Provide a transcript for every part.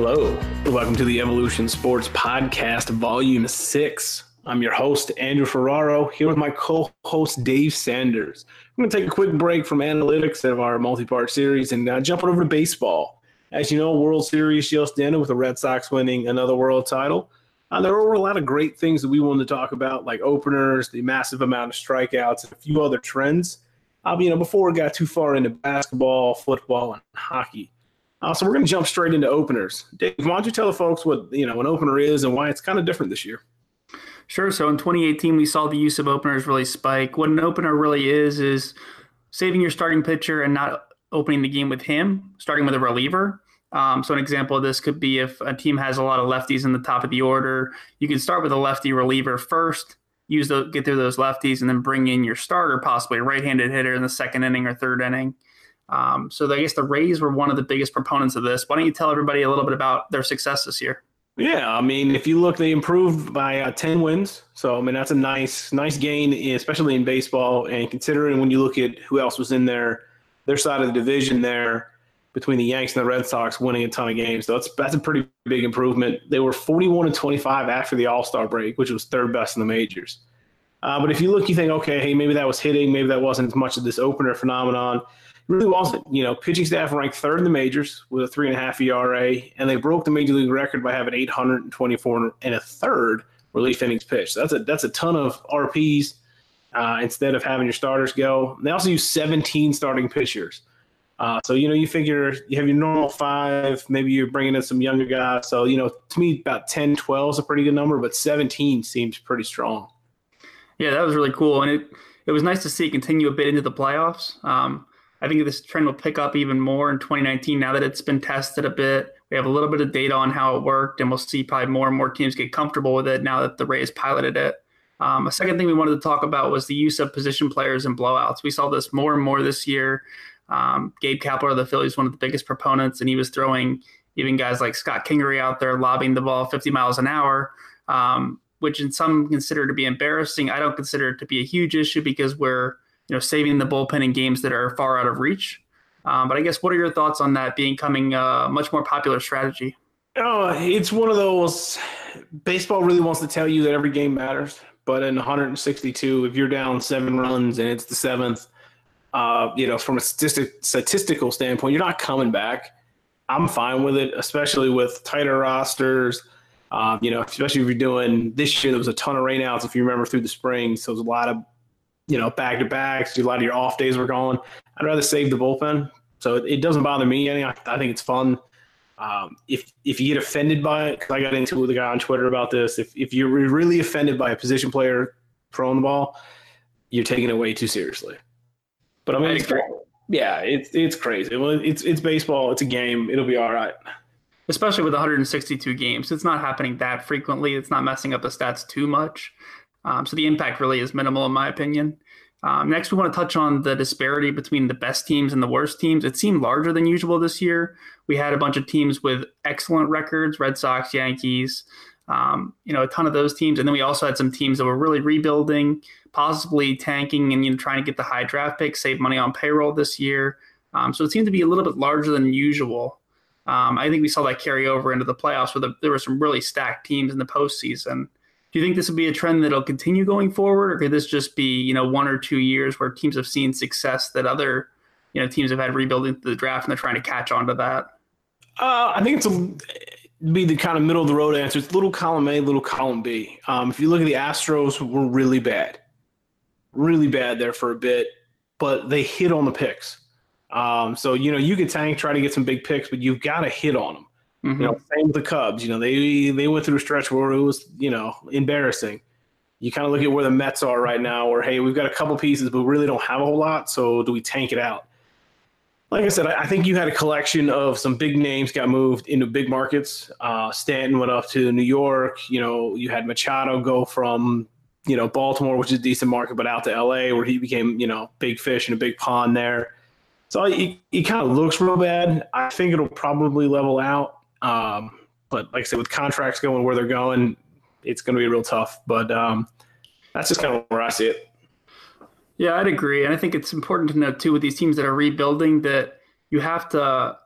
Hello, welcome to the Evolution Sports Podcast, Volume 6. I'm your host, Andrew Ferraro, here with my co host, Dave Sanders. I'm going to take a quick break from analytics of our multi part series and uh, jump over to baseball. As you know, World Series just ended with the Red Sox winning another world title. Uh, there were a lot of great things that we wanted to talk about, like openers, the massive amount of strikeouts, and a few other trends. Uh, you know, before we got too far into basketball, football, and hockey. Uh, so we're going to jump straight into openers. Dave, why don't you tell the folks what you know an opener is and why it's kind of different this year? Sure. So in 2018, we saw the use of openers really spike. What an opener really is is saving your starting pitcher and not opening the game with him, starting with a reliever. Um, so an example of this could be if a team has a lot of lefties in the top of the order, you can start with a lefty reliever first, use the get through those lefties, and then bring in your starter, possibly a right-handed hitter in the second inning or third inning. Um, so I guess the Rays were one of the biggest proponents of this. Why don't you tell everybody a little bit about their success this year? Yeah, I mean, if you look, they improved by uh, ten wins. So I mean, that's a nice, nice gain, especially in baseball. And considering when you look at who else was in there, their side of the division there between the Yanks and the Red Sox winning a ton of games. So that's that's a pretty big improvement. They were 41 and 25 after the All Star break, which was third best in the majors. Uh, but if you look, you think, okay, hey, maybe that was hitting, maybe that wasn't as much of this opener phenomenon It really wasn't. You know, pitching staff ranked third in the majors with a three and a half ERA, and they broke the major league record by having 824 and a third relief innings pitched. So that's a that's a ton of RPs uh, instead of having your starters go. They also use 17 starting pitchers. Uh, so you know, you figure you have your normal five, maybe you're bringing in some younger guys. So you know, to me, about 10, 12 is a pretty good number, but 17 seems pretty strong. Yeah, that was really cool, and it it was nice to see it continue a bit into the playoffs. Um, I think this trend will pick up even more in 2019 now that it's been tested a bit. We have a little bit of data on how it worked, and we'll see probably more and more teams get comfortable with it now that the Rays piloted it. Um, a second thing we wanted to talk about was the use of position players in blowouts. We saw this more and more this year. Um, Gabe Kapler of the Phillies, one of the biggest proponents, and he was throwing even guys like Scott Kingery out there lobbing the ball 50 miles an hour, um, which in some consider to be embarrassing. I don't consider it to be a huge issue because we're you know, saving the bullpen in games that are far out of reach. Um, but I guess what are your thoughts on that becoming a much more popular strategy? Oh, it's one of those. Baseball really wants to tell you that every game matters, but in 162, if you're down seven runs and it's the seventh, uh, you know, from a statistic, statistical standpoint, you're not coming back. I'm fine with it, especially with tighter rosters. Um, you know, especially if you're doing this year, there was a ton of rainouts. If you remember through the spring, so there's a lot of you know, back to backs. A lot of your off days were gone. I'd rather save the bullpen. So it, it doesn't bother me any. I, I think it's fun. Um, if if you get offended by it, because I got into it with a guy on Twitter about this. If if you're really offended by a position player throwing the ball, you're taking it way too seriously. But I mean, it's yeah, it's it's crazy. Well, it's it's baseball. It's a game. It'll be all right. Especially with 162 games, it's not happening that frequently. It's not messing up the stats too much. Um, so the impact really is minimal, in my opinion. Um, next, we want to touch on the disparity between the best teams and the worst teams. It seemed larger than usual this year. We had a bunch of teams with excellent records: Red Sox, Yankees, um, you know, a ton of those teams, and then we also had some teams that were really rebuilding, possibly tanking, and you know, trying to get the high draft picks, save money on payroll this year. Um, so it seemed to be a little bit larger than usual. Um, I think we saw that carry over into the playoffs, where the, there were some really stacked teams in the postseason. Do you think this will be a trend that'll continue going forward, or could this just be you know one or two years where teams have seen success that other you know teams have had rebuilding the draft and they're trying to catch on to that? Uh, I think it's a be the kind of middle of the road answer. It's little column A, little column B. Um, if you look at the Astros, were really bad, really bad there for a bit, but they hit on the picks. Um, so you know you can tank, try to get some big picks, but you've got to hit on them. Mm-hmm. You know, same with the Cubs. You know, they they went through a stretch where it was you know embarrassing. You kind of look at where the Mets are right now, where hey, we've got a couple pieces, but we really don't have a whole lot. So do we tank it out? Like I said, I think you had a collection of some big names got moved into big markets. Uh, Stanton went up to New York. You know, you had Machado go from you know Baltimore, which is a decent market, but out to L.A., where he became you know big fish in a big pond there. So it, kind of looks real bad. I think it'll probably level out. Um, but like I said, with contracts going where they're going, it's going to be real tough. But um, that's just kind of where I see it. Yeah, I'd agree. And I think it's important to note, too, with these teams that are rebuilding, that you have to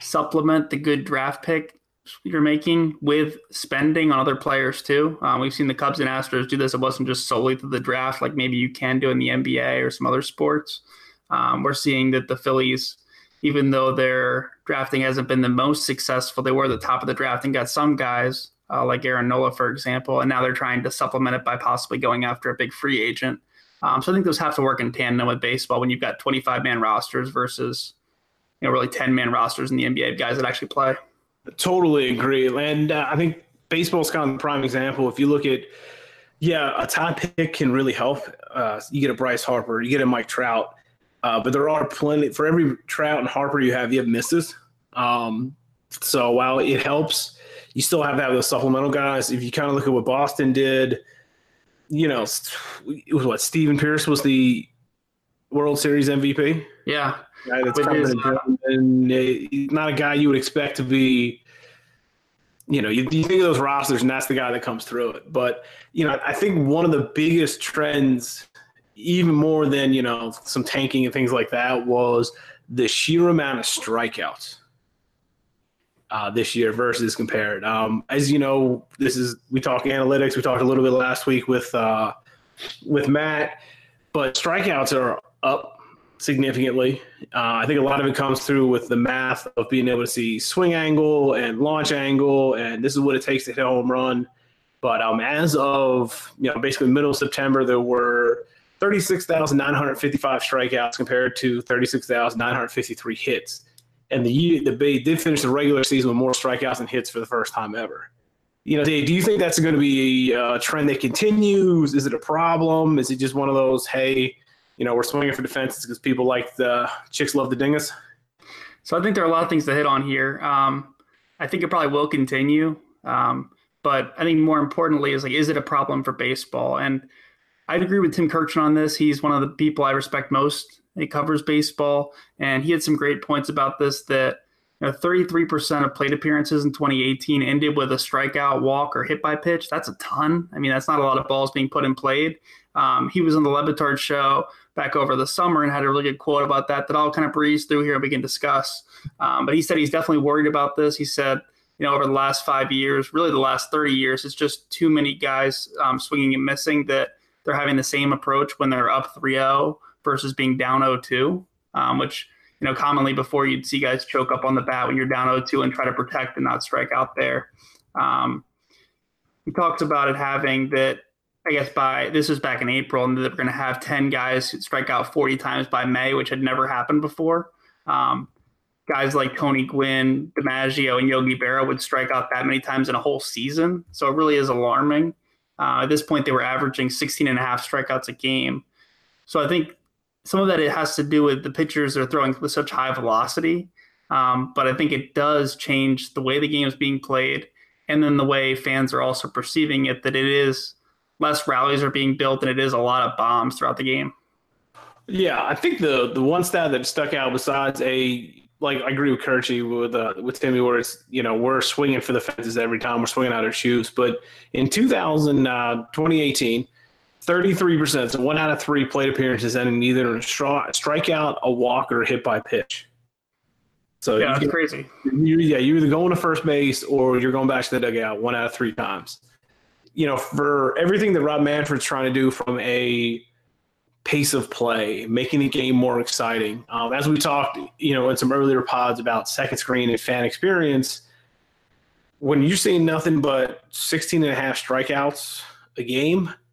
supplement the good draft pick you're making with spending on other players too. Um, we've seen the Cubs and Astros do this. It wasn't just solely through the draft, like maybe you can do in the NBA or some other sports. Um, we're seeing that the Phillies, even though their drafting hasn't been the most successful, they were at the top of the draft and got some guys uh, like Aaron Nola, for example, and now they're trying to supplement it by possibly going after a big free agent. Um, so I think those have to work in tandem with baseball when you've got 25 man rosters versus you know really 10 man rosters in the NBA guys that actually play. Totally agree, and uh, I think baseball is kind of the prime example. If you look at yeah, a top pick can really help. Uh, you get a Bryce Harper, you get a Mike Trout, uh, but there are plenty for every Trout and Harper you have, you have misses. Um, so while it helps, you still have to have those supplemental guys. If you kind of look at what Boston did, you know, it was what Steven Pearce was the World Series MVP. Yeah, guy that's coming uh, and not a guy you would expect to be. You know, you, you think of those rosters, and that's the guy that comes through it. But you know, I think one of the biggest trends, even more than you know some tanking and things like that, was the sheer amount of strikeouts uh, this year versus compared. Um, as you know, this is we talk analytics. We talked a little bit last week with uh, with Matt, but strikeouts are up significantly. Uh, I think a lot of it comes through with the math of being able to see swing angle and launch angle, and this is what it takes to hit a home run. But um, as of you know, basically middle of September, there were 36,955 strikeouts compared to 36,953 hits and the the Bay did finish the regular season with more strikeouts and hits for the first time ever. You know, Dave, do you think that's going to be a trend that continues? Is it a problem? Is it just one of those, hey, you know, we're swinging for defenses because people like the chicks love the dingus? So I think there are a lot of things to hit on here. Um, I think it probably will continue, um, but I think more importantly is like, is it a problem for baseball? And I'd agree with Tim Kurkjian on this. He's one of the people I respect most he covers baseball, and he had some great points about this that you know, 33% of plate appearances in 2018 ended with a strikeout, walk, or hit by pitch. That's a ton. I mean, that's not a lot of balls being put in played. Um, he was on the Le Batard show back over the summer and had a really good quote about that that I'll kind of breeze through here and we can discuss. Um, but he said he's definitely worried about this. He said, you know, over the last five years, really the last 30 years, it's just too many guys um, swinging and missing that they're having the same approach when they're up 3 0 versus being down 0-2, um, which you know commonly before you'd see guys choke up on the bat when you're down 0-2 and try to protect and not strike out there. Um, he talks about it having that. I guess by this was back in April, and they're going to have 10 guys strike out 40 times by May, which had never happened before. Um, guys like Tony Gwynn, DiMaggio, and Yogi Berra would strike out that many times in a whole season. So it really is alarming. Uh, at this point, they were averaging 16 and a half strikeouts a game. So I think some of that it has to do with the pitchers are throwing with such high velocity. Um, but I think it does change the way the game is being played, and then the way fans are also perceiving it. That it is less rallies are being built, and it is a lot of bombs throughout the game. Yeah, I think the the one stat that stuck out besides a like I agree with Kirchy with uh, with Timmy where it's you know we're swinging for the fences every time we're swinging out our shoes. But in 2000, uh, 2018, 33%. So one out of three plate appearances ending either a strikeout, a walk, or a hit by pitch. So yeah, that's crazy. You, yeah, you're either going to first base or you're going back to the dugout one out of three times. You know, for everything that Rob Manfred's trying to do from a pace of play, making the game more exciting. Um, as we talked, you know, in some earlier pods about second screen and fan experience, when you're seeing nothing but 16 and a half strikeouts a game –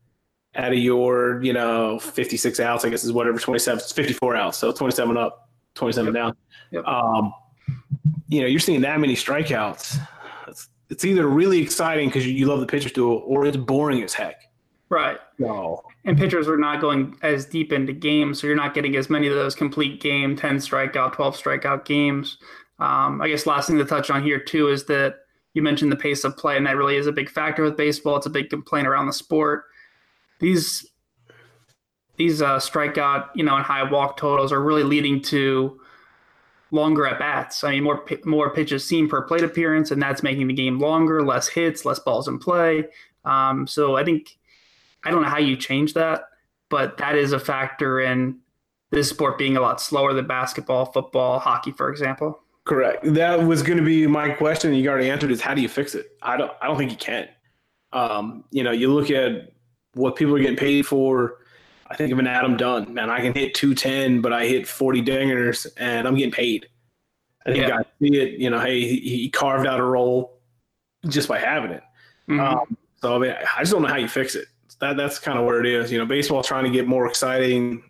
out of your, you know, 56 outs, I guess is whatever, 27, 54 outs. So 27 up, 27 yep. down. Yep. Um, you know, you're seeing that many strikeouts. It's, it's either really exciting because you, you love the pitcher's duel or it's boring as heck. Right. No. And pitchers are not going as deep into games, so you're not getting as many of those complete game, 10 strikeout, 12 strikeout games. Um, I guess last thing to touch on here, too, is that you mentioned the pace of play, and that really is a big factor with baseball. It's a big complaint around the sport these these uh, strikeout, you know, and high walk totals are really leading to longer at bats. I mean, more more pitches seen per plate appearance, and that's making the game longer, less hits, less balls in play. Um, so I think I don't know how you change that, but that is a factor in this sport being a lot slower than basketball, football, hockey, for example. Correct. That was going to be my question. You already answered. Is how do you fix it? I don't. I don't think you can. Um, you know, you look at what people are getting paid for. I think of an Adam Dunn. Man, I can hit 210, but I hit 40 dingers, and I'm getting paid. I think yeah. I see it. You know, hey, he carved out a role just by having it. Mm-hmm. Um, so I mean, I just don't know how you fix it. That that's kind of where it is. You know, baseball trying to get more exciting.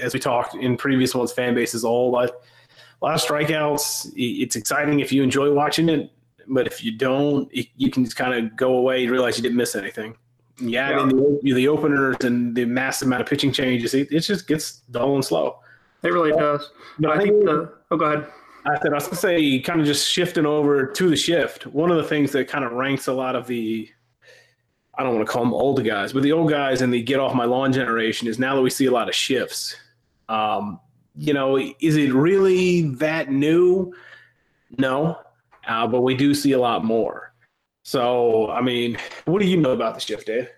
As we talked in previous ones, fan base is all like a lot of strikeouts. It's exciting if you enjoy watching it, but if you don't, you can just kind of go away and realize you didn't miss anything. Yeah, yeah. The, the, openers and the massive amount of pitching changes, it, it just gets dull and slow. It really does. But I, I think the oh, go ahead. I said I was gonna say, kind of just shifting over to the shift. One of the things that kind of ranks a lot of the, I don't want to call them old guys, but the old guys and the get off my lawn generation is now that we see a lot of shifts. Um, you know, is it really that new? No, uh, but we do see a lot more. So, I mean, what do you know about the shift, Dave?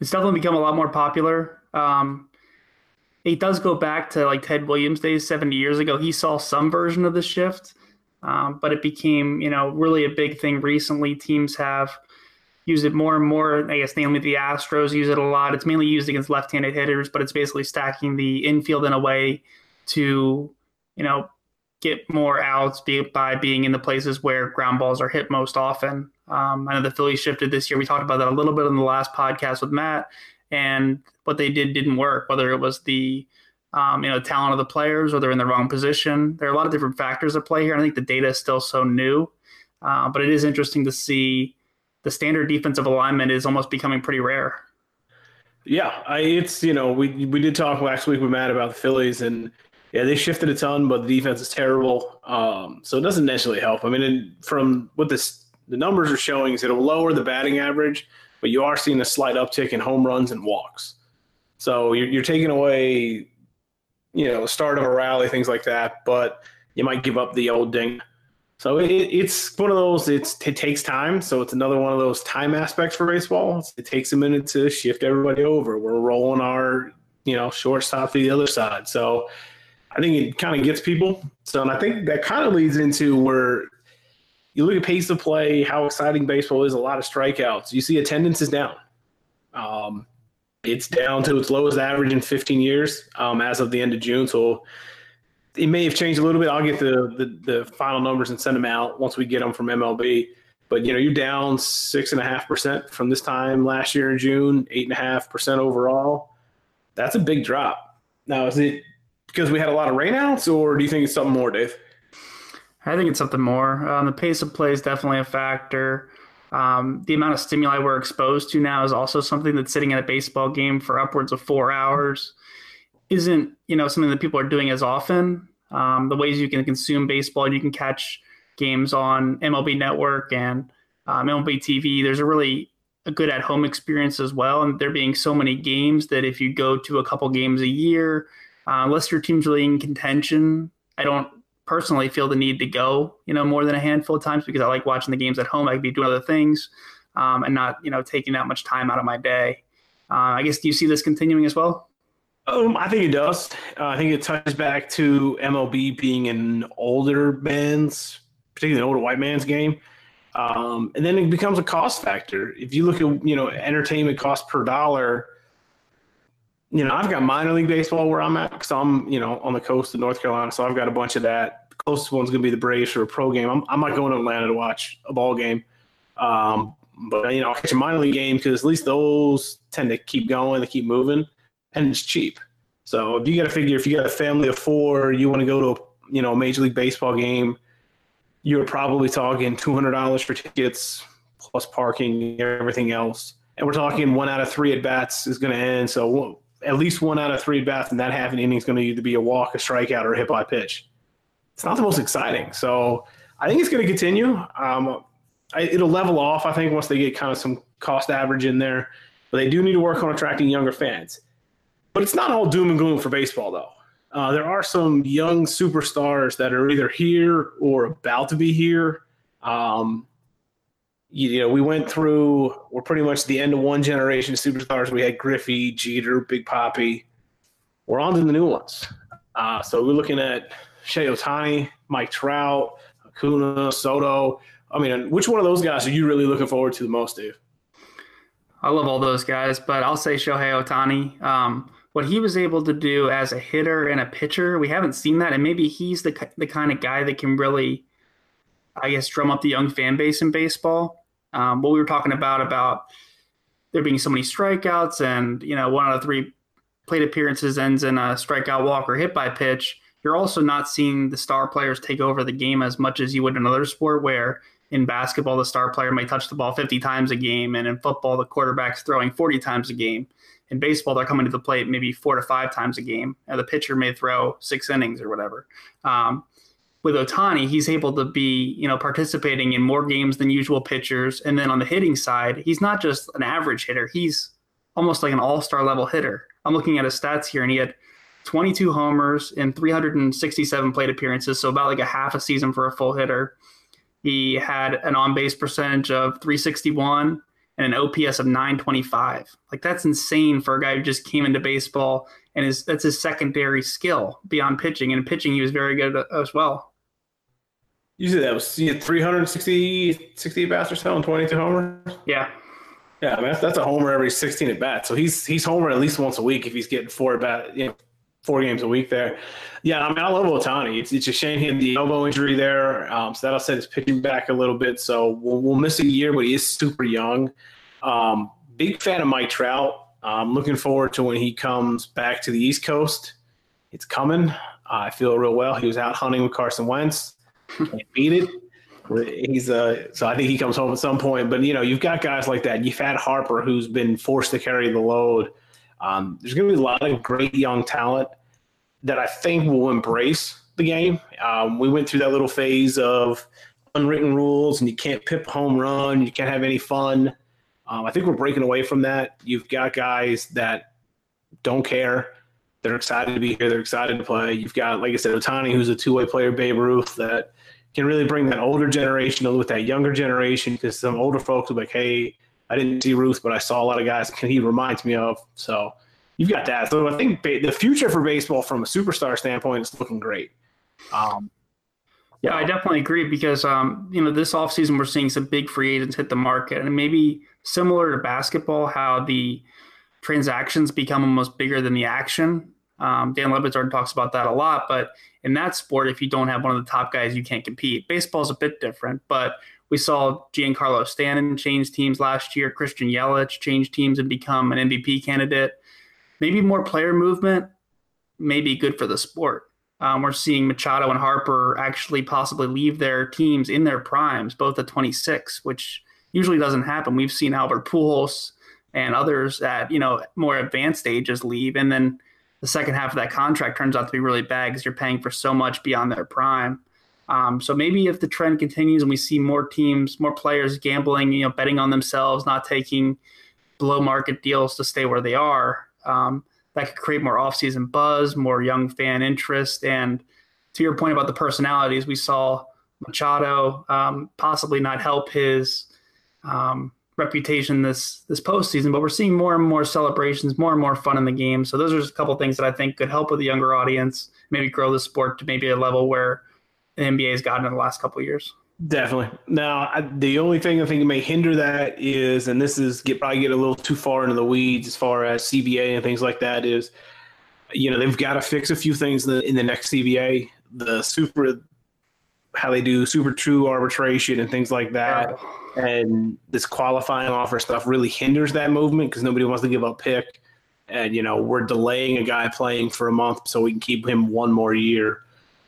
It's definitely become a lot more popular. Um, it does go back to like Ted Williams' days 70 years ago. He saw some version of the shift, um, but it became, you know, really a big thing recently. Teams have used it more and more. I guess namely the Astros use it a lot. It's mainly used against left-handed hitters, but it's basically stacking the infield in a way to, you know, get more outs by being in the places where ground balls are hit most often. Um, I know the Phillies shifted this year. We talked about that a little bit in the last podcast with Matt, and what they did didn't work. Whether it was the um, you know talent of the players or they're in the wrong position, there are a lot of different factors at play here. I think the data is still so new, uh, but it is interesting to see the standard defensive alignment is almost becoming pretty rare. Yeah, I, it's you know we we did talk last week with Matt about the Phillies and yeah they shifted a ton, but the defense is terrible. Um, so it doesn't necessarily help. I mean, from what this the numbers are showing is it'll lower the batting average, but you are seeing a slight uptick in home runs and walks. So you're, you're taking away, you know, start of a rally, things like that, but you might give up the old ding. So it, it's one of those. It's it takes time. So it's another one of those time aspects for baseball. It takes a minute to shift everybody over. We're rolling our you know shortstop to the other side. So I think it kind of gets people. So and I think that kind of leads into where you look at pace of play, how exciting baseball is. A lot of strikeouts. You see attendance is down. Um, it's down to its lowest average in 15 years um, as of the end of June. So it may have changed a little bit. I'll get the, the, the final numbers and send them out once we get them from MLB. But you know, you're down six and a half percent from this time last year in June, eight and a half percent overall. That's a big drop. Now, is it because we had a lot of rainouts, or do you think it's something more, Dave? I think it's something more. Um, the pace of play is definitely a factor. Um, the amount of stimuli we're exposed to now is also something that's sitting at a baseball game for upwards of four hours isn't you know something that people are doing as often. Um, the ways you can consume baseball, you can catch games on MLB Network and um, MLB TV. There's a really a good at home experience as well, and there being so many games that if you go to a couple games a year, uh, unless your team's really in contention, I don't personally feel the need to go, you know, more than a handful of times because I like watching the games at home. I could be doing other things um, and not, you know, taking that much time out of my day. Uh, I guess do you see this continuing as well? Um, I think it does. Uh, I think it ties back to MLB being an older man's, particularly an older white man's game. Um, and then it becomes a cost factor. If you look at you know entertainment cost per dollar, you know I've got minor league baseball where I'm at because I'm you know on the coast of North Carolina, so I've got a bunch of that. The closest one's going to be the Braves for a pro game. I'm, I'm not going to Atlanta to watch a ball game, um, but you know I'll catch a minor league game because at least those tend to keep going, they keep moving and it's cheap. So if you got to figure, if you got a family of four, you want to go to a you know a major league baseball game, you're probably talking two hundred dollars for tickets plus parking, everything else. And we're talking one out of three at bats is going to end. So at least one out of three at bats in that half an inning is going to either be a walk, a strikeout, or a hit by pitch. It's not the most exciting. So I think it's going to continue. Um, I, it'll level off, I think, once they get kind of some cost average in there. But they do need to work on attracting younger fans. But it's not all doom and gloom for baseball, though. Uh, there are some young superstars that are either here or about to be here. Um, you, you, know, we went through, we're pretty much the end of one generation of superstars. We had Griffey, Jeter, Big Papi. We're on to the new ones. Uh, so we're looking at Shohei Ohtani, Mike Trout, Acuna, Soto. I mean, which one of those guys are you really looking forward to the most, Dave? I love all those guys, but I'll say Shohei Ohtani. Um, what he was able to do as a hitter and a pitcher, we haven't seen that, and maybe he's the the kind of guy that can really, I guess, drum up the young fan base in baseball. Um, what we were talking about about there being so many strikeouts, and you know, one out of three plate appearances ends in a strikeout, walk, or hit by pitch. You're also not seeing the star players take over the game as much as you would in another sport, where in basketball the star player may touch the ball 50 times a game, and in football the quarterback's throwing 40 times a game in baseball, they're coming to the plate maybe four to five times a game, and the pitcher may throw six innings or whatever. Um, with Ohtani, he's able to be, you know, participating in more games than usual pitchers. And then on the hitting side, he's not just an average hitter; he's almost like an all-star level hitter. I'm looking at his stats here, and he had 22 homers in 367 plate appearances, so about like a half a season for a full hitter. He had an on-base percentage of 361 and an OPS of 925. Like that's insane for a guy who just came into baseball and is that's his secondary skill beyond pitching. And pitching, he was very good as well. You said that was 360 60 bats or so and 22 homers. Yeah. Yeah, I mean, that's, that's a homer every 16 at bats. So he's he's homer at least once a week if he's getting four at bat, you know, four games a week there. Yeah, I mean, I love Ohtani. It's, it's a shame he had the elbow injury there. Um, so that'll set his pitching back a little bit. So we'll, we'll miss a year, but he is super young. Um, big fan of Mike Trout. I'm looking forward to when he comes back to the East Coast. It's coming. Uh, I feel real well. He was out hunting with Carson Wentz. Can't beat it. He's uh, so I think he comes home at some point. But you know, you've got guys like that. You've had Harper, who's been forced to carry the load. Um, there's going to be a lot of great young talent that I think will embrace the game. Um, we went through that little phase of unwritten rules, and you can't pip home run, you can't have any fun. Um, I think we're breaking away from that. You've got guys that don't care. They're excited to be here. They're excited to play. You've got, like I said, Ohtani, who's a two-way player, Babe Ruth, that can really bring that older generation with that younger generation. Because some older folks are like, "Hey, I didn't see Ruth, but I saw a lot of guys he reminds me of." So you've got that. So I think the future for baseball from a superstar standpoint is looking great. Um, yeah, I definitely agree because um, you know this offseason we're seeing some big free agents hit the market, and maybe similar to basketball, how the transactions become almost bigger than the action. Um, Dan Le Batard talks about that a lot, but in that sport, if you don't have one of the top guys, you can't compete. Baseball is a bit different, but we saw Giancarlo Stanton change teams last year. Christian Yelich change teams and become an MVP candidate. Maybe more player movement may be good for the sport. Um, we're seeing Machado and Harper actually possibly leave their teams in their primes, both at 26, which usually doesn't happen. We've seen Albert Pujols and others at you know more advanced ages leave, and then the second half of that contract turns out to be really bad because you're paying for so much beyond their prime. Um, so maybe if the trend continues and we see more teams, more players gambling, you know, betting on themselves, not taking below market deals to stay where they are, um, that could create more offseason buzz, more young fan interest, and to your point about the personalities, we saw Machado um, possibly not help his um, reputation this this postseason, but we're seeing more and more celebrations, more and more fun in the game. So those are just a couple things that I think could help with the younger audience, maybe grow the sport to maybe a level where the NBA has gotten in the last couple years. Definitely. Now, I, the only thing I think may hinder that is, and this is get probably get a little too far into the weeds as far as CBA and things like that is, you know, they've got to fix a few things in the, in the next CBA. The super, how they do super two arbitration and things like that and this qualifying offer stuff really hinders that movement because nobody wants to give up pick. And you know we're delaying a guy playing for a month so we can keep him one more year.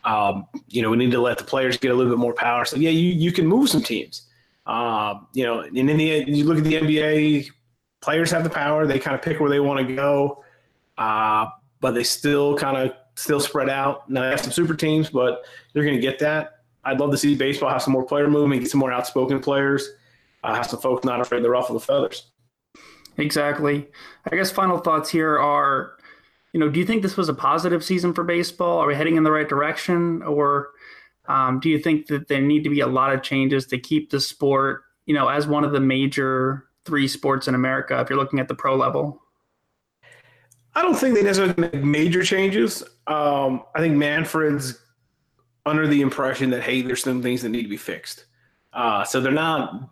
Um, you know we need to let the players get a little bit more power. So yeah, you you can move some teams. Um, you know, and in the you look at the NBA, players have the power. They kind of pick where they want to go, uh, but they still kind of still spread out. Now they have some super teams, but they're going to get that. I'd love to see baseball have some more player movement, get some more outspoken players, uh, have some folks not afraid to ruffle the feathers. Exactly. I guess final thoughts here are, you know, do you think this was a positive season for baseball? Are we heading in the right direction, or um, do you think that there need to be a lot of changes to keep the sport, you know, as one of the major three sports in America? If you're looking at the pro level. I don't think they necessarily make major changes. Um, I think Manfred's under the impression that hey, there's some things that need to be fixed. Uh, so they're not,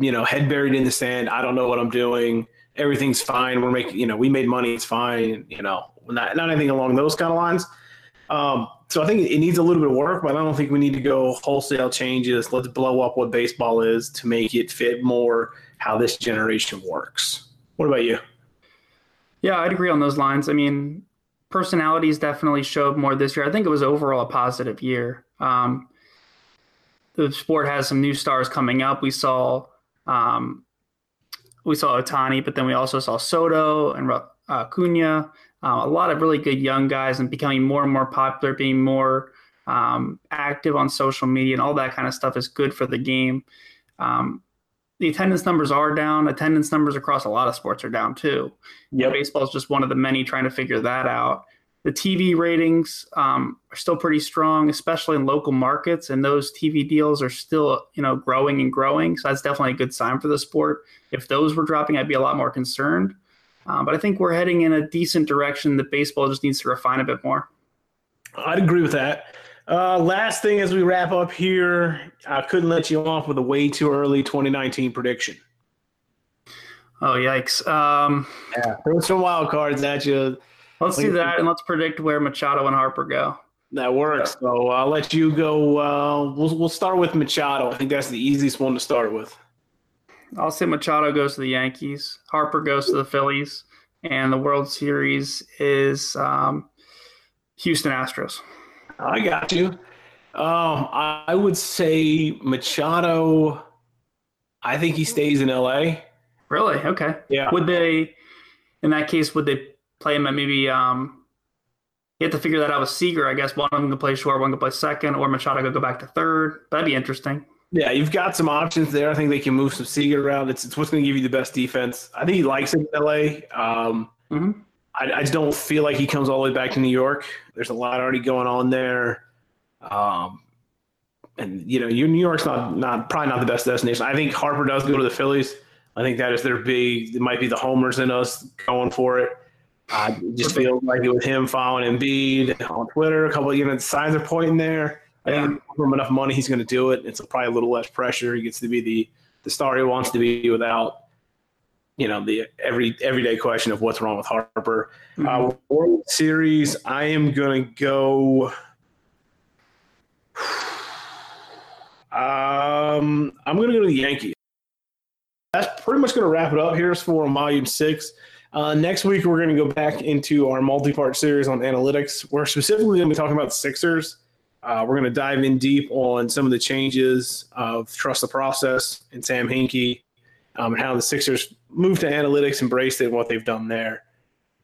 you know, head buried in the sand. I don't know what I'm doing. Everything's fine. We're making, you know, we made money. It's fine. You know, not not anything along those kind of lines. Um, so I think it needs a little bit of work, but I don't think we need to go wholesale changes. Let's blow up what baseball is to make it fit more how this generation works. What about you? Yeah, I'd agree on those lines. I mean, personalities definitely showed more this year. I think it was overall a positive year. Um, the sport has some new stars coming up. We saw um, we saw Ohtani, but then we also saw Soto and uh, Cunha. Uh, a lot of really good young guys and becoming more and more popular, being more um, active on social media and all that kind of stuff is good for the game. Um, the attendance numbers are down. Attendance numbers across a lot of sports are down too. Yeah, baseball is just one of the many trying to figure that out the TV ratings um, are still pretty strong, especially in local markets, and those TV deals are still you know growing and growing. So that's definitely a good sign for the sport. If those were dropping, I'd be a lot more concerned. Uh, but I think we're heading in a decent direction. That baseball just needs to refine a bit more. I'd agree with that. Uh, last thing as we wrap up here, I couldn't let you off with a way too early 2019 prediction. Oh yikes! Um, yeah, throw some wild cards at you. Let's do that, and let's predict where Machado and Harper go. That works. So I'll let you go. Uh, we'll we'll start with Machado. I think that's the easiest one to start with. I'll say Machado goes to the Yankees. Harper goes to the Phillies, and the World Series is um, Houston Astros. I got you. Um, I would say Machado. I think he stays in LA. Really? Okay. Yeah. Would they? In that case, would they play him at maybe um, you have to figure that out with Seager. I guess one of them can play short, one can play second, or Machado could go back to third. That'd be interesting. Yeah, you've got some options there. I think they can move some Seager around. It's, it's what's going to give you the best defense. I think he likes it in LA. Um, mm-hmm. I, I, just don't feel like he comes all the way back to New York. There's a lot already going on there. Um, and you know, New York's not not probably not the best destination. I think Harper does go to the Phillies. I think that is their big. It might be the homers in us going for it. I just feel like it with him following Embiid on Twitter, a couple of you know signs are pointing there. I think from enough money, he's going to do it. It's probably a little less pressure. He gets to be the the star he wants to be without, you know, the every everyday question of what's wrong with Harper. Mm-hmm. Uh, World Series, I am going to go. Um, I'm going to go to the Yankees. That's pretty much going to wrap it up here for Volume Six. Uh, next week, we're going to go back into our multi part series on analytics. We're specifically going to be talking about Sixers. Uh, we're going to dive in deep on some of the changes of Trust the Process and Sam Hinkie um, and how the Sixers moved to analytics, embraced it, and what they've done there.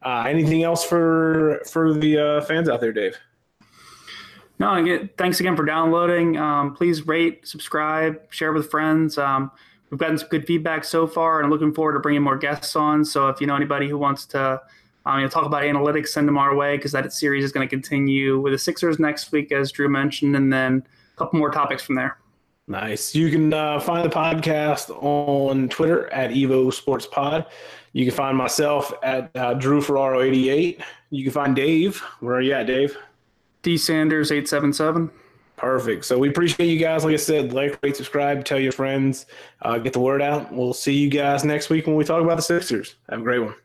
Uh, anything else for for the uh, fans out there, Dave? No, again, thanks again for downloading. Um, please rate, subscribe, share with friends. Um, we've gotten some good feedback so far, and looking forward to bringing more guests on. So if you know anybody who wants to um, you'll talk about analytics, send them our way because that series is going to continue with the Sixers next week, as Drew mentioned, and then a couple more topics from there. Nice. You can uh, find the podcast on Twitter at Evo Sports Pod. You can find myself at uh, Drew Ferraro 88. You can find Dave. Where are you at, Dave? D Sanders 877. Perfect. So we appreciate you guys. Like I said, like, rate, subscribe, tell your friends, uh, get the word out. We'll see you guys next week when we talk about the Sixers. Have a great one.